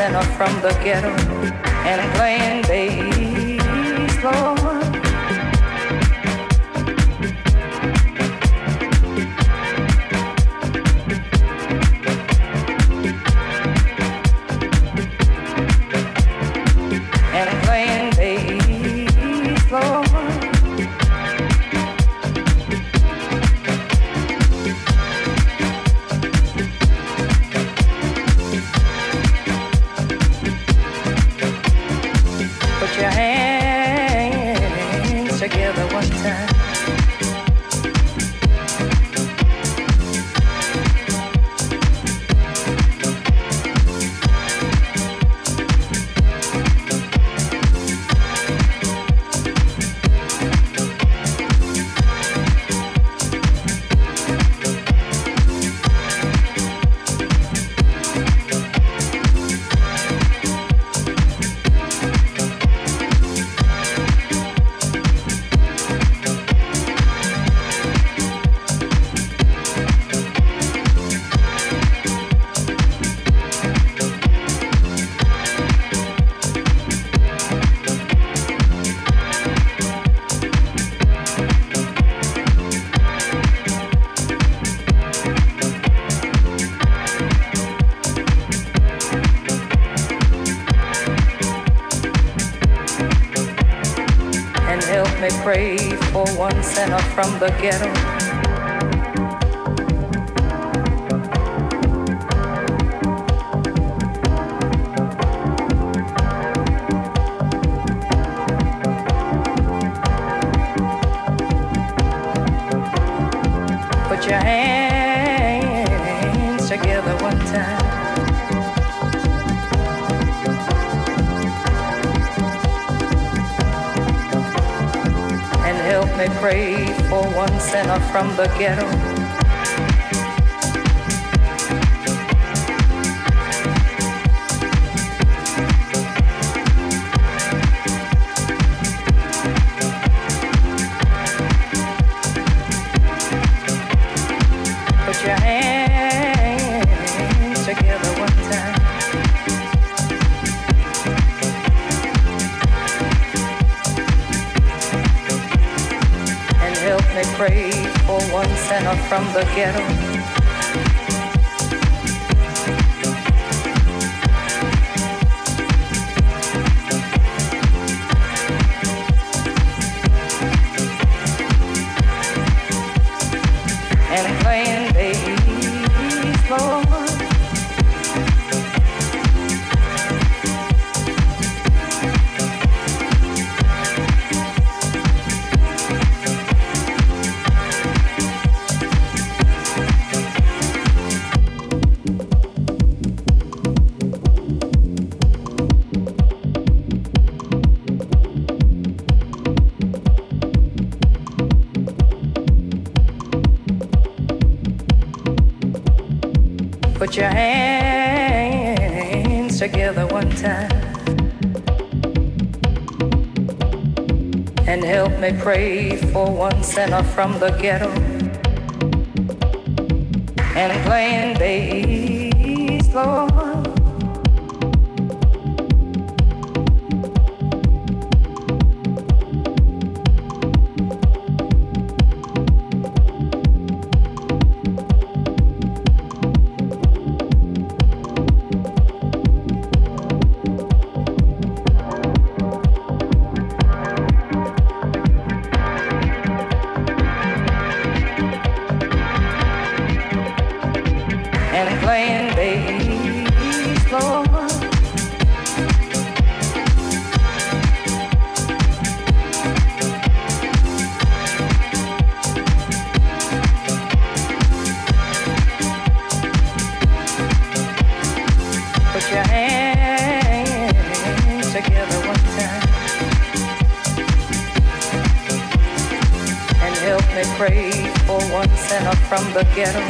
one sinner from the ghetto from the ghetto. sinner from the ghetto. from the ghetto. Your hands together one time and help me pray for one sinner from the ghetto and playing bass, Lord. forget them.